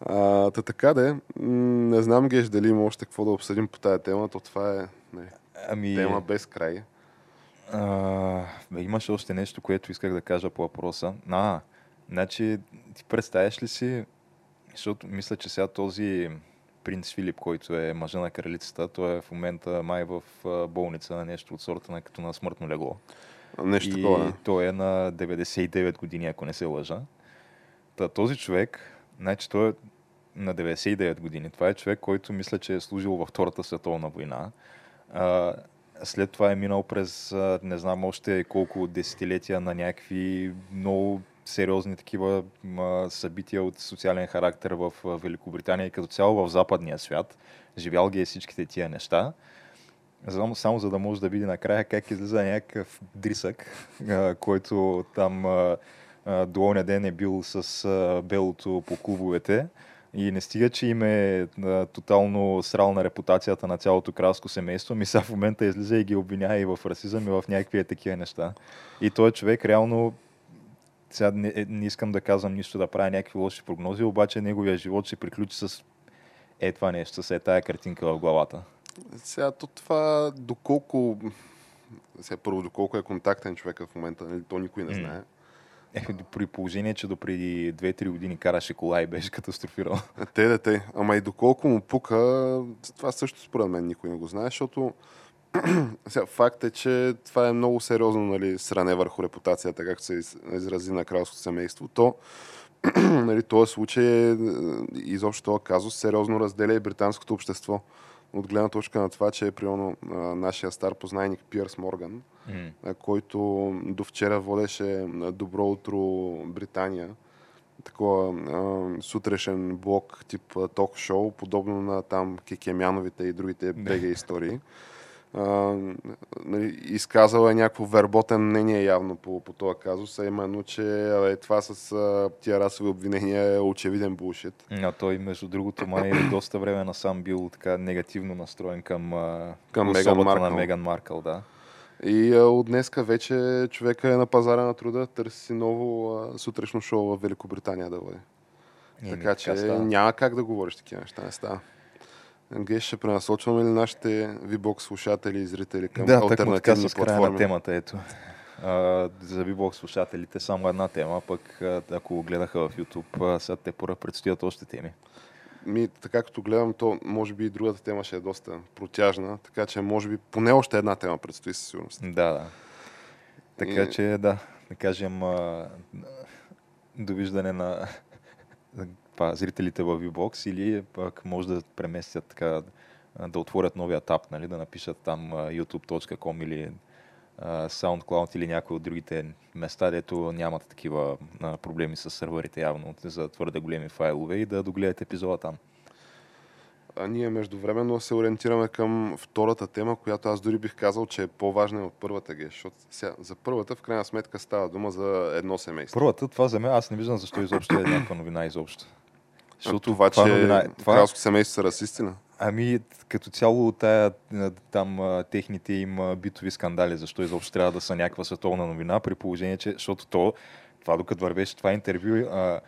А, та така де, не знам Геш дали има още какво да обсъдим по тая тема, то това е не, ами... тема без край. А, имаше още нещо, което исках да кажа по въпроса. А, значи, ти представяш ли си, защото мисля, че сега този принц Филип, който е мъжа на кралицата, той е в момента май в болница на нещо от сорта на като на смъртно легло. Нещо и такова. той е на 99 години, ако не се лъжа. Та, този човек, значи той е на 99 години. Това е човек, който мисля, че е служил във Втората световна война. А, след това е минал през, не знам още колко десетилетия на някакви много сериозни такива събития от социален характер в Великобритания и като цяло в западния свят. Живял ги е всичките тия неща. Само, само за да може да види накрая как излиза някакъв дрисък, който там до оня ден е бил с белото по клубовете и не стига, че им е а, тотално срал на репутацията на цялото кралско семейство, ми сега в момента излиза и ги обвинява и в расизъм и в някакви такива неща. И той човек реално сега не, е, не искам да казвам нищо, да правя някакви лоши прогнози, обаче неговия живот ще приключи с е това нещо, с е тая картинка в главата. Сега то това доколко сега първо доколко е контактен човек в момента, нали, то никой не знае. Е, при положение, че до преди 2-3 години караше кола и беше катастрофирал. Те, да, те. Ама и доколко му пука, това също според мен никой не го знае, защото *clears throat* сега, факт е, че това е много сериозно нали, сране върху репутацията, както се изрази на кралското семейство. То, *clears throat* нали, този случай е, изобщо този казус сериозно разделя и британското общество от гледна точка на това, че е примерно нашия стар познайник Пирс Морган, mm. който до вчера водеше Добро утро Британия, такова а, сутрешен блок тип ток-шоу, подобно на там Кекемяновите и другите *laughs* бега истории а, нали, изказала е някакво верботен мнение явно по, по този казус, а именно, че а, това с а, тия расови обвинения е очевиден булшит. А той, между другото, май е доста време насам бил така негативно настроен към, към Меган Маркъл. на Меган Маркъл. Да. И а, от днеска вече човека е на пазара на труда, търси си ново а, сутрешно шоу в Великобритания да бъде. Така че така няма как да говориш такива неща, не става. Геш, ще пренасочваме ли нашите VBOX слушатели и зрители към да, альтернативни така с края на темата, ето. А, за VBOX слушателите само една тема, пък ако гледаха в YouTube, сега те пора предстоят още теми. Ми, така като гледам, то може би и другата тема ще е доста протяжна, така че може би поне още една тема предстои със сигурност. Да, да. Така и... че да, да кажем довиждане на това, зрителите в VBOX или пък може да преместят така, да отворят новия тап, нали, да напишат там youtube.com или SoundCloud или някои от другите места, дето нямат такива проблеми с сървърите явно за твърде големи файлове и да догледат епизода там. А ние междувременно се ориентираме към втората тема, която аз дори бих казал, че е по-важна от първата геш. Защото сега, за първата в крайна сметка става дума за едно семейство. Първата, това за мен, аз не виждам защо изобщо е някаква новина изобщо. Защото това, това, че новина, това... кралско семейство са расисти, Ами, като цяло тая, там техните им битови скандали, защо изобщо трябва да са някаква световна новина, при положение, че, защото то, това докато вървеше това интервю, а,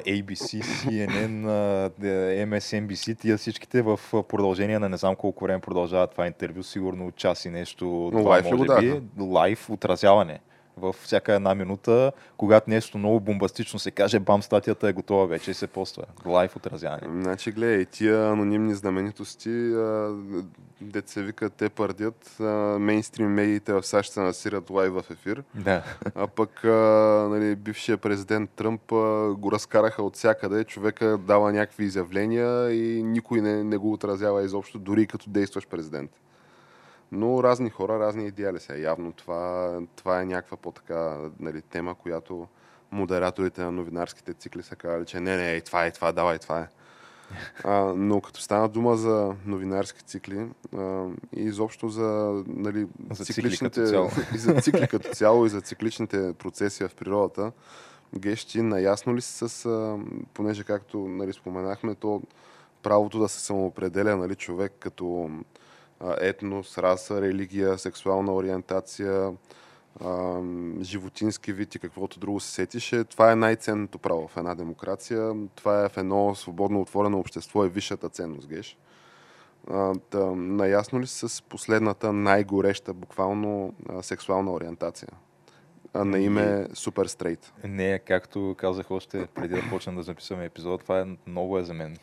ABC, CNN, MSNBC, тия всичките в продължение на не знам колко време продължава това интервю, сигурно час и нещо. Но лайф може би. Лайф отразяване във всяка една минута, когато нещо много бомбастично се каже, бам, статията е готова вече и се поства. Лайф отразяване. Значи, гледай, тия анонимни знаменитости, дет се вика, те пардят, мейнстрим медиите в САЩ се насират лайв в ефир. Да. А пък нали, бившия президент Тръмп го разкараха от всякъде, човека дава някакви изявления и никой не, не го отразява изобщо, дори като действащ президент. Но разни хора, разни идеали са. Явно това, това е някаква по-така нали, тема, която модераторите на новинарските цикли са казали, че не, не, това е, това, давай, това е. А, но като стана дума за новинарски цикли а, и изобщо за, нали, за цикличните, цикли *laughs* и за цикли като цяло и за цикличните процеси в природата, Гещи, наясно ли си с, а, понеже както нали, споменахме, то правото да се самоопределя нали, човек като етнос, раса, религия, сексуална ориентация, животински вид и каквото друго се сетише. Това е най-ценното право в една демокрация. Това е в едно свободно отворено общество е висшата ценност, геш. Та, наясно ли с последната най-гореща буквално сексуална ориентация? А на име Супер Стрейт. Не, както казах още преди да почнем да записваме епизод, това е много е за мен.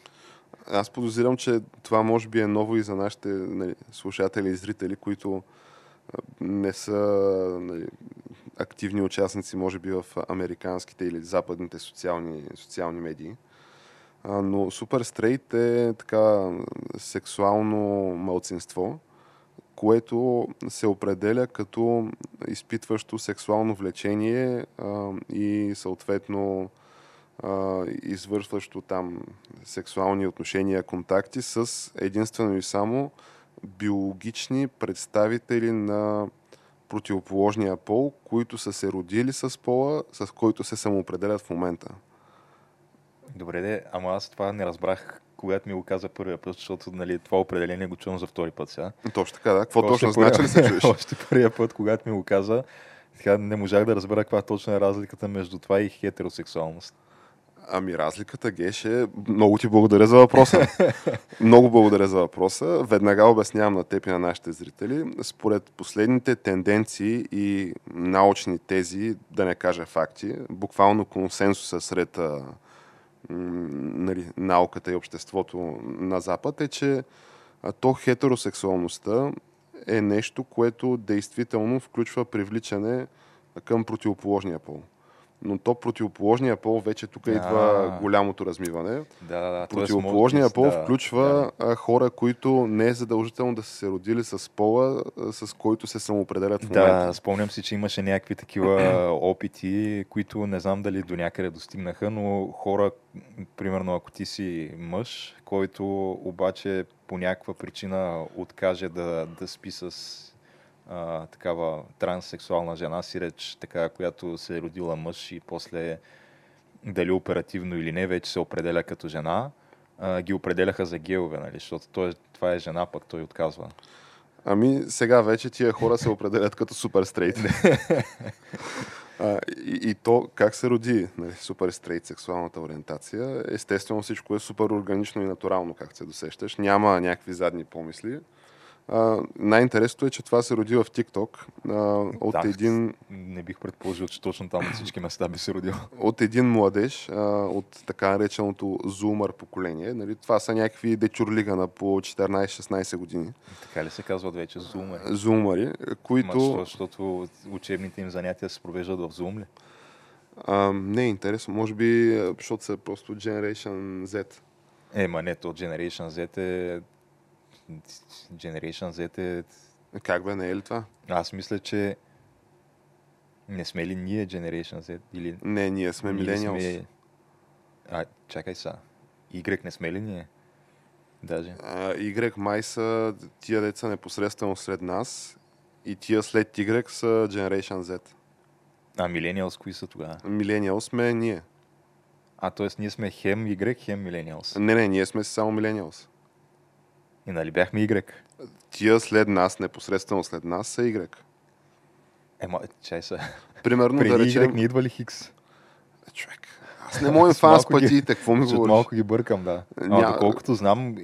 Аз подозирам, че това може би е ново и за нашите нали, слушатели и зрители, които не са нали, активни участници, може би, в американските или западните социални, социални медии. А, но Супер Стрейт е така сексуално малцинство, което се определя като изпитващо сексуално влечение а, и съответно а, извършващо там сексуални отношения, контакти с единствено и само биологични представители на противоположния пол, които са се родили с пола, с който се самоопределят в момента. Добре, де, ама аз това не разбрах, когато ми го каза първия път, защото нали, това определение го чувам за втори път сега. Точно така, да. Какво точно значи ли се чуеш? *laughs* Още първия път, когато ми го каза, Така не можах да разбера каква точно е разликата между това и хетеросексуалност. Ами разликата, Геше, много ти благодаря за въпроса. *laughs* много благодаря за въпроса. Веднага обяснявам на теб и на нашите зрители. Според последните тенденции и научни тези, да не кажа факти, буквално консенсуса сред а, нали, науката и обществото на Запад е, че то хетеросексуалността е нещо, което действително включва привличане към противоположния пол но то противоположния пол, вече тук да. идва голямото размиване. Да, да, да. Противоположния пол да, включва да. хора, които не е задължително да са се родили с пола, с който се самоопределят в момента. Да, спомням си, че имаше някакви такива опити, които не знам дали до някъде достигнаха, но хора, примерно ако ти си мъж, който обаче по някаква причина откаже да, да спи с а, такава транссексуална жена, си реч, така, която се е родила мъж и после дали оперативно или не, вече се определя като жена, а, ги определяха за геове, нали? защото той, това е жена, пък той отказва. Ами сега вече тия хора се определят като супер стрейт. *laughs* А, и, и то как се роди нали, супер стрейт сексуалната ориентация? Естествено всичко е супер органично и натурално, как се досещаш. Няма някакви задни помисли най-интересното е, че това се роди в TikTok а, от да, един... Не бих предположил, че точно там от всички места би се родил. От един младеж а, от така нареченото зумър поколение. Нали? Това са някакви дечурлига на по 14-16 години. Така ли се казват вече зумъри? Зумъри, които... Ма, защото учебните им занятия се провеждат в Zoom ли? А, не е интересно. Може би, защото са просто Generation Z. Е, ма не, то Generation Z е Generation Z е... Как бе, не е ли това? Аз мисля, че не сме ли ние Generation Z? Или... Не, ние сме Millennials. Сме... А, чакай са. Y не сме ли ние? Даже. А, y май са тия деца непосредствено след нас и тия след Y са Generation Z. А Millennials кои са тогава? Millennials сме ние. А, т.е. ние сме хем Y, хем Millennials. Не, не, ние сме само Millennials. И нали бяхме Y? Тия след нас, непосредствено след нас, са Y. Ема, чай са. Примерно Преди да речем... Y не идва ли Хикс? Човек, аз не мога фан с пътите, какво ми говориш? Малко ги бъркам, да. Ня... А, доколкото знам,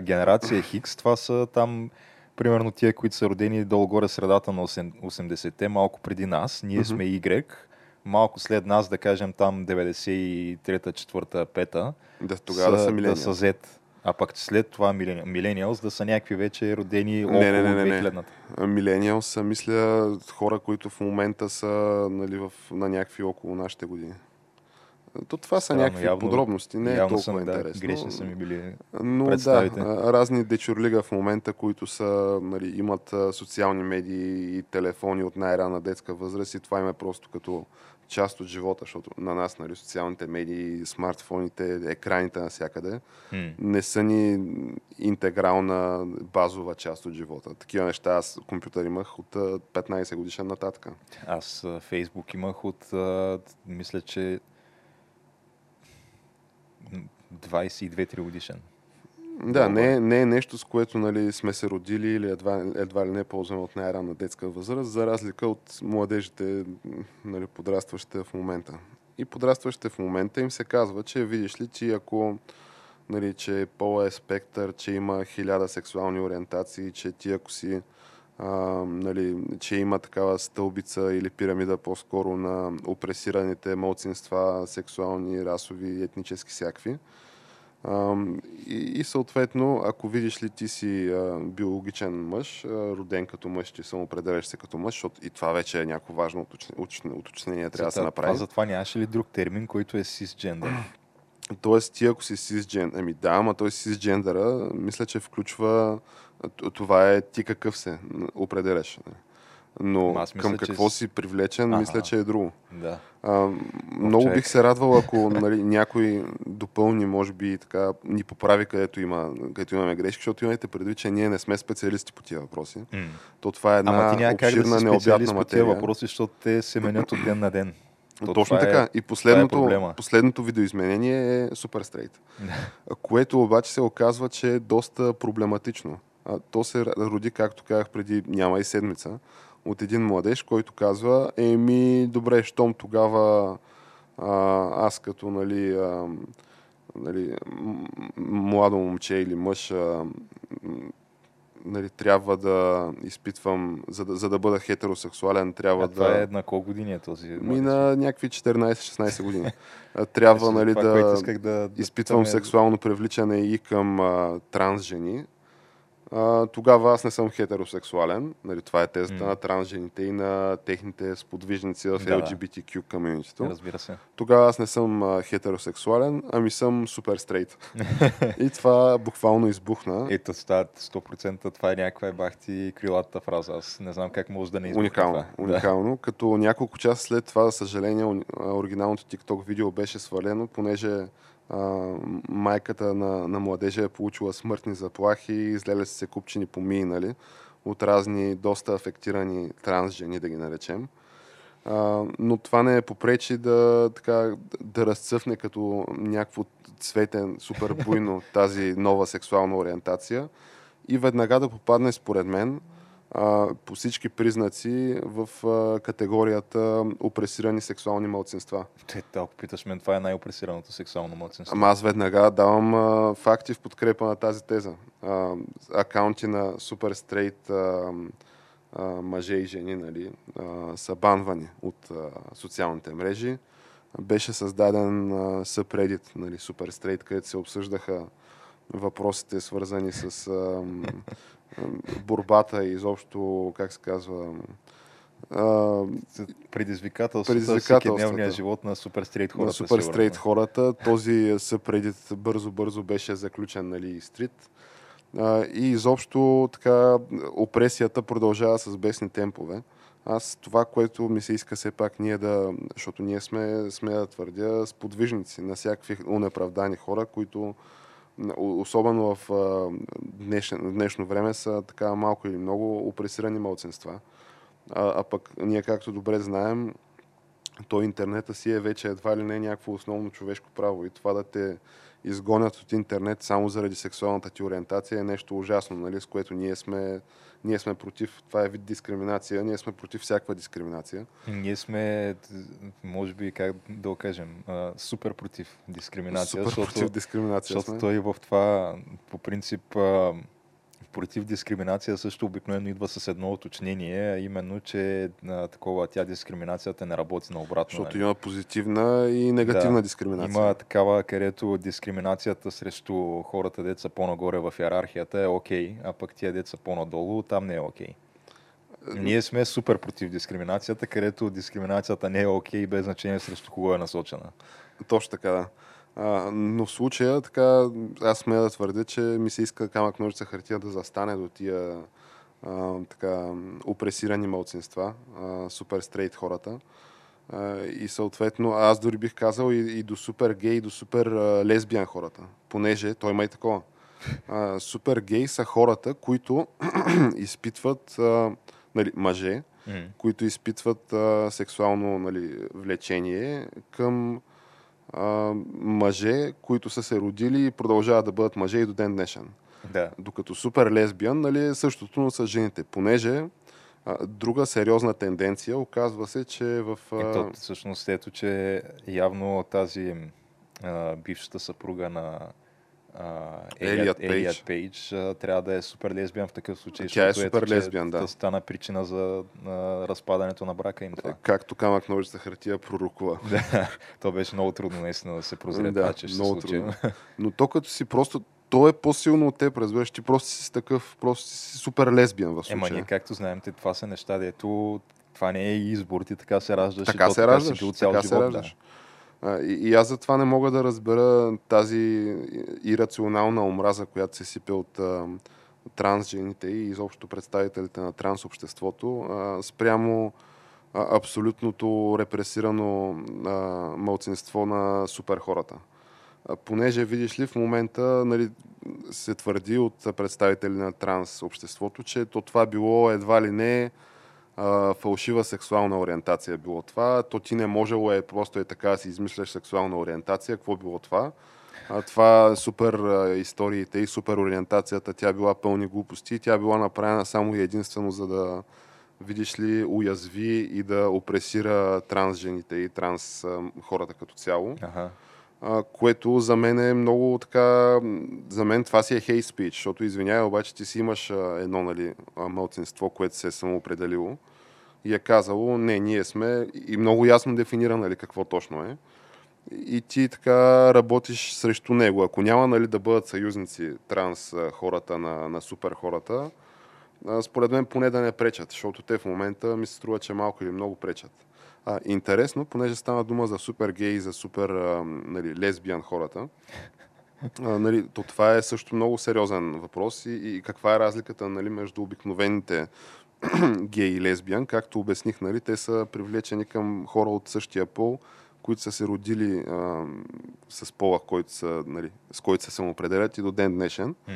генерация Хикс, това са там примерно тия, които са родени долу-горе средата на 80-те, малко преди нас. Ние mm-hmm. сме Y, малко след нас, да кажем там 93-та, 4-та, 5-та. Да, тогава са, да са Z. А пък след това Милениалс да са някакви вече родени около не, не, не, не, 2000-та. Милениалс са, мисля, хора, които в момента са нали, в, на някакви около нашите години. То това са Странно, някакви явно, подробности, не е толкова съм, интересно. Да, грешни са ми били Но да, разни дечурлига в момента, които са, нали, имат социални медии и телефони от най-рана детска възраст и това им е просто като част от живота, защото на нас, нали, социалните медии, смартфоните, екраните навсякъде hmm. не са ни интегрална базова част от живота. Такива неща аз компютър имах от 15 годишен нататък. Аз Фейсбук имах от, мисля, че 22-3 годишен. Да, не, не е нещо, с което нали, сме се родили или едва, едва ли не ползваме от най-ранна детска възраст, за разлика от младежите, нали, подрастващите в момента. И подрастващите в момента им се казва, че видиш ли, че ако нали, че пола е спектър, че има хиляда сексуални ориентации, че ти ако си а, нали, че има такава стълбица или пирамида по-скоро на опресираните малцинства, сексуални, расови, етнически всякакви и, и съответно, ако видиш ли ти си а, биологичен мъж, а, роден като мъж, ти самоопределяш се като мъж, защото и това вече е някакво важно уточнение, трябва да се направи. Това, затова нямаше ли друг термин, който е сисджендър? *clears throat* Тоест, ти ако си сисджендър, ами да, ама той сисджендъра, мисля, че включва това е ти какъв се определяш. Но мисля, към какво че... си привлечен, ага. мисля, че е друго. Да. А, много бих се радвал, ако нали, някой допълни, може би, така, ни поправи където, има, където имаме грешки, защото имайте предвид, че ние не сме специалисти по тия въпроси. Mm. То това е една Ама ти няма как да материя. По тия въпроси, защото те се менят от ден на ден. То Точно така. Е, и последното, е последното видеоизменение е супер стрейт. което обаче се оказва, че е доста проблематично. А, то се роди, както казах преди няма и седмица, от един младеж, който казва, еми, добре, щом тогава а, аз като нали, а, нали, младо момче или мъж а, нали, трябва да изпитвам, за да, за да бъда хетеросексуален, трябва а да... Това е на колко години е този? Ми на някакви 14-16 години. трябва нали, това, да, да изпитвам да сексуално привличане и към а, транс жени а, тогава аз не съм хетеросексуален. Нали, това е тезата mm. на трансжените и на техните сподвижници в да, LGBTQ комьюнитито. Разбира се. Тогава аз не съм а, хетеросексуален, ами съм супер стрейт. *laughs* и това буквално избухна. Ето, 100% това е някаква бахти крилата фраза. Аз не знам как може да не избухне Уникално. Това. Уникално. Да. Като няколко часа след това, за съжаление, оригиналното TikTok видео беше свалено, понеже майката на, на младежа е получила смъртни заплахи, излезе се купчени поминали от разни доста афектирани транс жени, да ги наречем. А, но това не е попречи да, така, да разцъфне като някакво цветен, супер буйно *laughs* тази нова сексуална ориентация и веднага да попадне, според мен, по всички признаци в категорията опресирани сексуални младсинства. Те, ако питаш мен, това е най-опресираното сексуално младсинство. Ама аз веднага давам а, факти в подкрепа на тази теза. А, акаунти на супер стрейт мъже и жени нали, а, са банвани от социалните мрежи. Беше създаден съпредит, нали, супер стрейт, където се обсъждаха въпросите свързани с а, *laughs* борбата и изобщо, как се казва, предизвикателствата, предизвикателствата живот на супер стрейт хората. На супер стрейт хората. Този съпредит бързо-бързо беше заключен нали, стрит. И изобщо така опресията продължава с бесни темпове. Аз това, което ми се иска все пак ние да, защото ние сме, сме да твърдя, сподвижници на всякакви унеправдани хора, които особено в днешно, днешно време, са така малко или много опресирани малцинства. А, а пък ние, както добре знаем, то интернета си е вече едва ли не някакво основно човешко право. И това да те изгонят от интернет само заради сексуалната ти ориентация е нещо ужасно, нали, с което ние сме, ние сме против. Това е вид дискриминация. Ние сме против всякаква дискриминация. Ние сме, може би, как да го кажем, супер против дискриминация. Супер защото, против дискриминация. Защото той в това, по принцип, против дискриминация също обикновено идва с едно уточнение, именно, че а, такова тя дискриминацията не работи на обратно. Защото нали? има позитивна и негативна да, дискриминация. Има такава, където дискриминацията срещу хората, деца по-нагоре в иерархията е окей, okay, а пък тия деца по-надолу, там не е окей. Okay. Ние сме супер против дискриминацията, където дискриминацията не е окей, okay, без значение срещу кого е насочена. Точно така, да. А, но в случая, така, аз сме да твърдя, че ми се иска камък ножица хартия да застане до тия а, така, опресирани малцинства, а, супер стрейт хората. А, и съответно, аз дори бих казал и, и до супер гей, и до супер а, лесбиян хората, понеже той има и такова. А, супер гей са хората, които *clears throat* изпитват а, нали, мъже, mm. които изпитват а, сексуално нали, влечение към а, мъже, които са се родили и продължават да бъдат мъже и до ден днешен. Да. Докато супер лесбиян, нали, е същото, но с жените. Понеже а, друга сериозна тенденция оказва се, че в... А... Ето, всъщност, ето, че явно тази а, бившата съпруга на Елият Пейдж, Пейдж трябва да е супер лесбиян в такъв случай. Тя е супер ето, лесбиян, да. стана причина за а, разпадането на брака им това. Както камък ножица хартия пророкува. *laughs* да, то беше много трудно наистина да се прозре да, това, че ще много се случи. Трудно. Но то като си просто то е по-силно от теб, разбираш, ти просто си такъв, просто си супер лесбиян в случая. Ема ние, както знаем, те, това са неща, дето това не е избор, ти така се раждаш. Така и се раждаш, така, така се раждаш. Да. И, и аз затова не мога да разбера тази ирационална омраза, която се сипе от а, трансжените и изобщо представителите на трансобществото а, спрямо а, абсолютното репресирано а, мълцинство на суперхората. А, понеже, видиш ли, в момента нали, се твърди от представители на трансобществото, че то това било едва ли не а, фалшива сексуална ориентация било това. То ти не можело е просто е така да си измисляш сексуална ориентация. Какво било това? А, това супер а, историите и супер ориентацията, тя била пълни глупости. Тя била направена само и единствено за да видиш ли, уязви и да опресира транс жените и транс хората като цяло. Ага. Което за мен е много така... За мен това си е хейт спич, защото извинявай, обаче ти си имаш едно нали, мълцинство, което се е самоопределило и е казало, не, ние сме и много ясно дефинира нали, какво точно е. И ти така работиш срещу него. Ако няма нали, да бъдат съюзници транс хората на, на супер хората, според мен поне да не пречат, защото те в момента ми се струва, че малко или много пречат. А, интересно, понеже стана дума за супер гей, за супер а, нали, лесбиян хората, а, нали, то това е също много сериозен въпрос и, и каква е разликата нали, между обикновените *clears throat* гей и лесбиян. Както обясних, нали, те са привлечени към хора от същия пол, които са се родили а, с пола, който са, нали, с който се самоопределят и до ден днешен. Mm.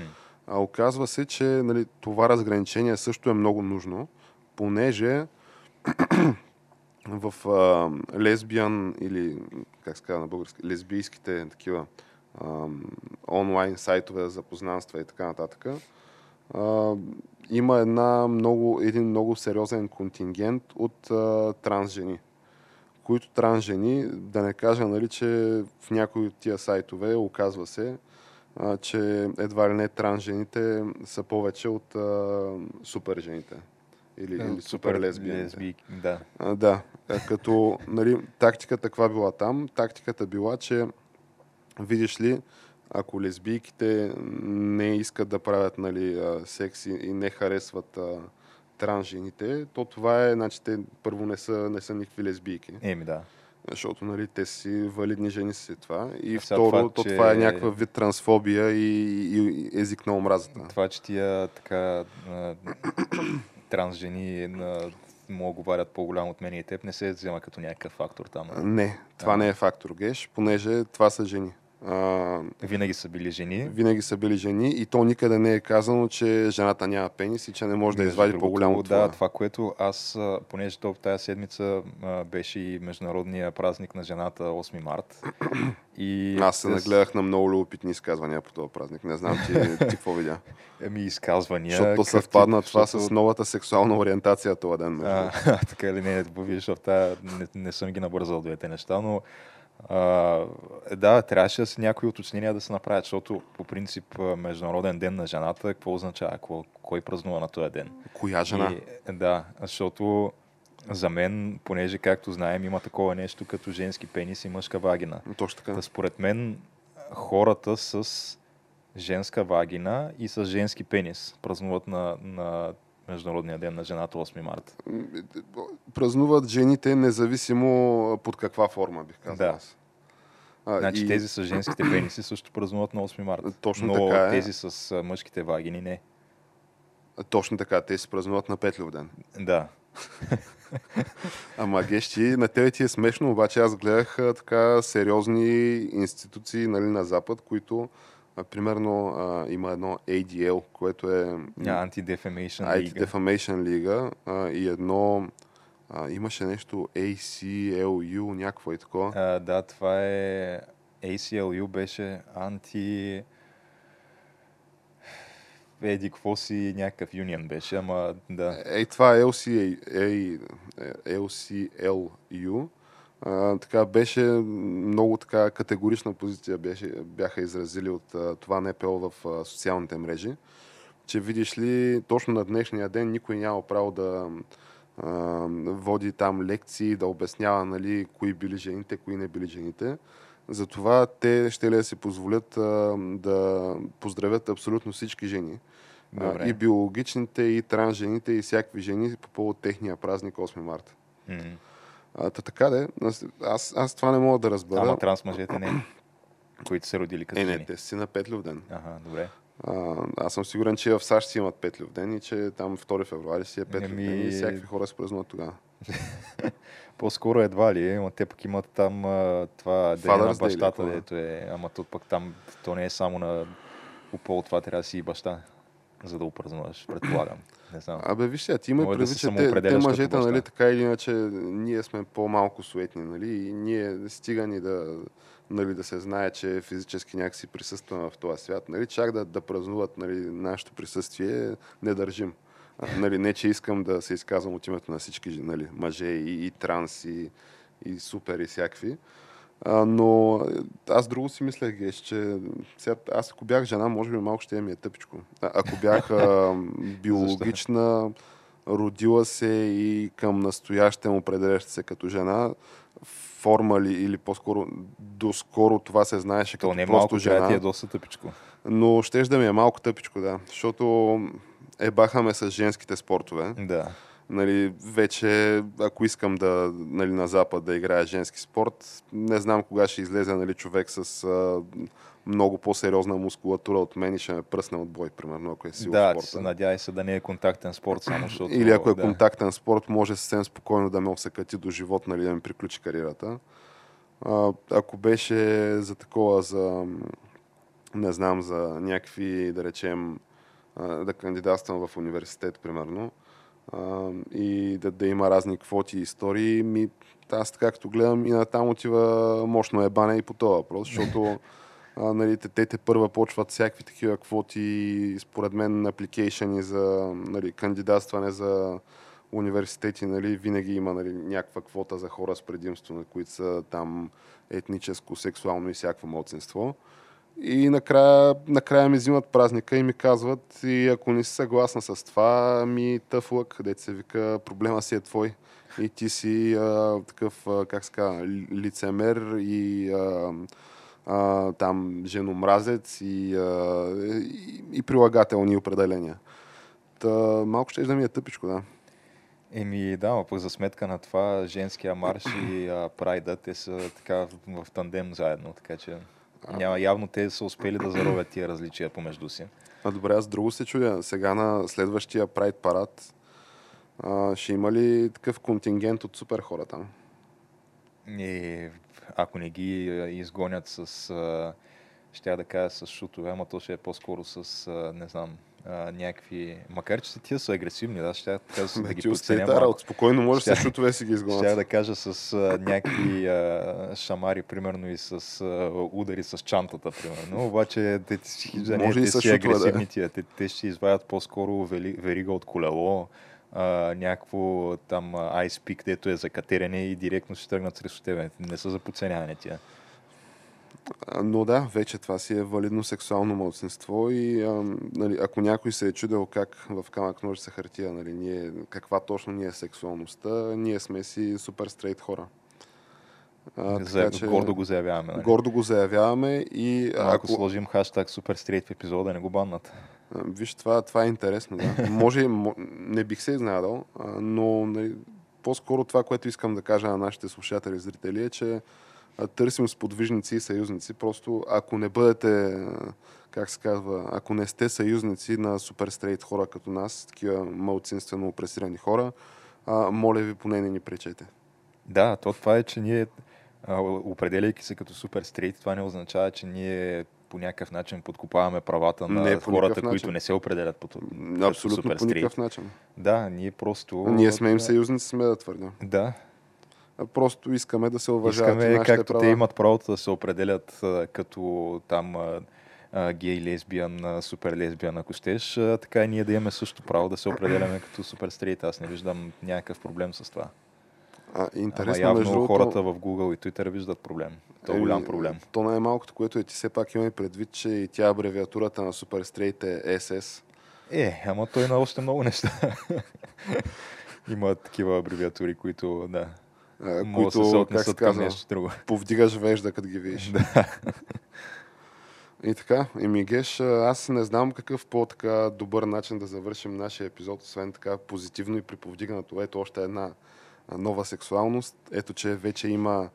А оказва се, че нали, това разграничение също е много нужно, понеже *clears throat* в а, лесбиян или, как се казва на български, лесбийските такива а, онлайн сайтове за познанства и така нататък, а, има една много, един много сериозен контингент от а, трансжени които трансжени, да не кажа, нали, че в някои от тия сайтове оказва се, а, че едва ли не трансжените са повече от а, супер жените. Или, или супер лесбияните. Лесби, да. А, да. Като нали, тактиката каква била там? Тактиката била, че видиш ли, ако лесбийките не искат да правят нали, секс и не харесват а, трансжените, то това е, значи те първо не са, не са никакви лесбийки. Еми да. Защото нали, те си валидни жени си това. И а второ, това, то че... това е някаква вид трансфобия и, и език на омразата. Това, че тия така трансжени на му оговарят по-голям от мен и теб, не се взема като някакъв фактор там. Не, това а. не е фактор, Геш, понеже това са жени. А, винаги са били жени. Винаги са били жени и то никъде не е казано, че жената няма пенис и че не може да извади по-голямо от това. Да, това, което аз, понеже то тази седмица беше и Международния празник на жената 8 март. *clears throat* И аз се нагледах на много любопитни изказвания по този празник. Не знам ти, ти какво видя. *laughs* Еми изказвания. Защото съвпадна това защото... с новата сексуална ориентация този ден. А, *laughs* така ли не, виж, не, не съм ги набързал двете неща, но а, да, трябваше да си някои уточнения да се направят, защото по принцип Международен ден на жената, какво означава? Кой празнува на този ден? Коя жена? И, да, защото за мен, понеже както знаем, има такова нещо като женски пенис и мъжка вагина. Точно така. Да, според мен хората с женска вагина и с женски пенис празнуват на, на Международния ден на жената 8 марта? Празнуват жените независимо под каква форма, бих казал да. аз. А, значи и... тези с женските пениси също празнуват на 8 марта. Точно но така е. тези с мъжките вагини не. Точно така, те си празнуват на Петлев ден. Да. *laughs* Ама гещи, на тебе ти е смешно, обаче аз гледах така сериозни институции нали, на Запад, които а, примерно а, има едно ADL, което е... Anti-Defamation Anti-Defamation лига и едно... А, имаше нещо ACLU, някакво и такова. А, да, това е... ACLU беше анти... Еди, какво си някакъв юнион беше, ама да. Ей, това е LCA, LCLU а, така беше много така категорична позиция беше, бяха изразили от а, това НПО в а, социалните мрежи, че видиш ли, точно на днешния ден никой няма право да а, води там лекции, да обяснява нали, кои били жените, кои не били жените. Затова те ще ли да си позволят а, да поздравят абсолютно всички жени. Добре. А, и биологичните, и трансжените, и всякакви жени по повод техния празник 8 марта. Mm-hmm. А, та така де, аз, аз това не мога да разбера. Ама транс мъжете не, които са родили като Е, не, не, те си на Петлев ден. Ага, добре. А, аз съм сигурен, че в САЩ си имат Петлев ден и че там 2 февруари си е Петлев ми... ден и всякакви хора се празнуват тогава. *laughs* По-скоро едва ли, но те пък имат там това ден на бащата, дето е, ама тут пък там то не е само на по това трябва да си и баща за да упразнуваш, предполагам. Не знам. Абе, виж сега, ти има предвид, да че те, те мъжете, нали, така или иначе, ние сме по-малко суетни, нали, и ние стига ни да, нали, да се знае, че физически някакси присъстваме в този свят, нали, чак да, да празнуват нали, нашето присъствие, не държим. А, нали, не, че искам да се изказвам от името на всички нали, мъже и, и транс, и, и супер, и всякакви. А, но аз друго си мислех, Геш, че сега, аз ако бях жена, може би малко ще ми е тъпичко. А, ако бях а, *laughs* биологична, родила се и към настоящем определяща се като жена, форма ли, или по-скоро доскоро това се знаеше То като не е просто малко, жена. ти е доста тъпичко. Но щеш да ми е малко тъпичко, да. Защото е бахаме с женските спортове. Да. Нали, вече, ако искам да, нали, на Запад да играя женски спорт, не знам кога ще излезе нали, човек с а, много по-сериозна мускулатура от мен и ще ме пръсне от бой, примерно, ако е сил Да, спорта. се надявай се да не е контактен спорт, само *clears throat* защото... Или ако е да. контактен спорт, може съвсем спокойно да ме осъкати до живот, нали, да ми приключи кариерата. А, ако беше за такова, за не знам, за някакви, да речем, да кандидатствам в университет, примерно, а, и да, да има разни квоти и истории, ми, аз така като гледам и натам отива мощно ебане и по този въпрос, защото а, нали, те, те първа почват всякакви такива квоти, според мен, апликейшени за нали, кандидатстване за университети, нали, винаги има нали, някаква квота за хора с предимство, на които са там етническо, сексуално и всякакво младсинство. И накрая, накрая ми взимат празника и ми казват, и ако не си съгласна с това, ми тъф лък, дете се вика, проблема си е твой. И ти си а, такъв, а, как се казва, ли- лицемер и а, а, там женомразец и, а, и, и прилагателни определения. Та, малко ще да ми е тъпичко, да. Еми да, но пък за сметка на това женския марш и а, прайда, те са така в, в тандем заедно, така че няма, явно те са успели да заровят тия различия помежду си. А добре, аз друго се чудя. Сега на следващия Прайд парад а, ще има ли такъв контингент от супер хора там? И ако не ги изгонят с, а, ще да кажа с шутове, ама то ще е по-скоро с, а, не знам, а, някакви... Макар, че тия са агресивни, да, ще да Бе, ги подценя малко. работа. Спокойно може Щях- с шутове си ги Ще изгонят. да кажа с а, някакви а, шамари, примерно, и с а, удари с чантата, примерно. Обаче, те, да не, Може и те с си шутове, да. агресивни тия. Те, те ще извадят по-скоро вели, верига от колело, а, някакво там а, Ice Peak, дето е за катерене и директно ще тръгнат срещу тебе. Не са за подценяване тия. Но да, вече това си е валидно сексуално младсинство и а, нали, ако някой се е чудел как в камък ножица хартия, нали, ние, каква точно ни е сексуалността, ние сме си супер стрейт хора. А, За, гордо го заявяваме. Нали? гордо го заявяваме и Но ако ако, сложим хаштаг супер стрейт в епизода, не го баннат. Виж, това, това е интересно. Да. Може, не бих се изненадал, а, но нали, по-скоро това, което искам да кажа на нашите слушатели и зрители е, че търсим сподвижници и съюзници. Просто ако не бъдете, как се казва, ако не сте съюзници на супер стрейт хора като нас, такива малцинствено опресирани хора, а, моля ви, поне не ни пречете. Да, то това е, че ние, определяйки се като супер стрейт, това не означава, че ние по някакъв начин подкопаваме правата на Не, хората, които не се определят по Абсолютно по никакъв начин. Да, ние просто... Ние сме им съюзници, сме да твърдя. Да, Просто искаме да се уважават искаме, както права. те имат правото да се определят като там гей, лесбиян, супер лесбиян, ако щеш, така и ние да имаме също право да се определяме като супер стрейт. Аз не виждам някакъв проблем с това. А, Ама интересно, явно между хората в Google и Twitter виждат проблем. То е голям Еми, проблем. То най-малкото, което е, ти все пак имай предвид, че и тя абревиатурата на Super Straight е SS. Е, ама той на още много неща. *laughs* Има такива абревиатури, които, да, могат да се които, как се казва, друго. *laughs* повдигаш вежда, като ги видиш. Да. И така, Еми Геш, а, аз не знам какъв по-така добър начин да завършим нашия епизод, освен така позитивно и приповдигнато. Ето още една нова сексуалност. Ето, че вече има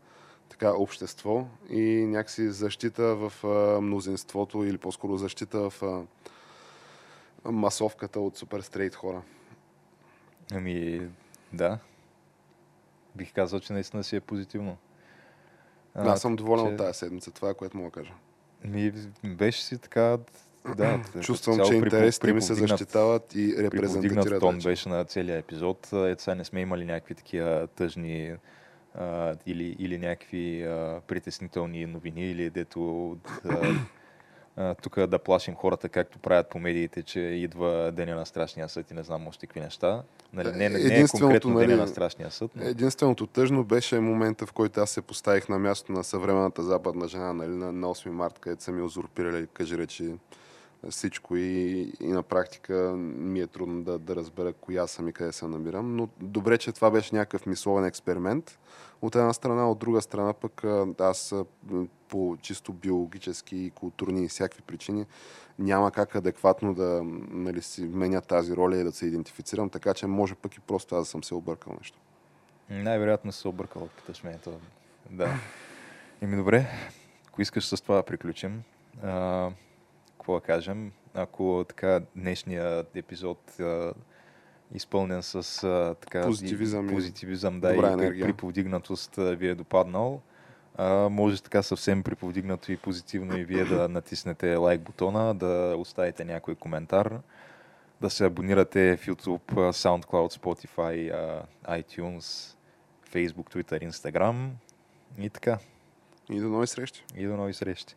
така общество и някакси защита в а, мнозинството или по-скоро защита в а, масовката от супер стрейт хора. Ами, да. Бих казал, че наистина си е позитивно. А, Аз съм доволен че- от тази седмица. Това е което мога да кажа. Ми, беше си така, да. *clears throat* Чувствам, че интересите ми се защитават и репрезентатират. тон вече. беше на целия епизод. Ето сега не сме имали някакви такива тъжни а, или, или някакви а, притеснителни новини, или дето а, тук да плашим хората, както правят по медиите, че идва деня на страшния съд и не знам още какви неща. Нали, не, не, е конкретно нали, деня на страшния съд. Но... Единственото тъжно беше момента, в който аз се поставих на място на съвременната западна жена нали, на, на 8 март, където са ми узурпирали, кажи речи, всичко и, и на практика ми е трудно да, да разбера коя съм и къде се намирам. Но добре, че това беше някакъв мисловен експеримент. От една страна, от друга страна пък аз по чисто биологически и културни и всякакви причини няма как адекватно да нали, си вменя тази роля и да се идентифицирам, така че може пък и просто аз съм се объркал нещо. Най-вероятно се объркал, питаш ме. Това. Да. Еми добре, ако искаш с това да приключим, какво да кажем, ако така днешният епизод а, изпълнен с а, така, позитивизъм, и, позитивизъм да, и при, при повдигнатост ви е допаднал. А, може така съвсем при повдигнато и позитивно и вие да *coughs* натиснете лайк бутона, да оставите някой коментар, да се абонирате в YouTube, SoundCloud, Spotify, iTunes, Facebook, Twitter, Instagram и така. И до нови срещи. И до нови срещи.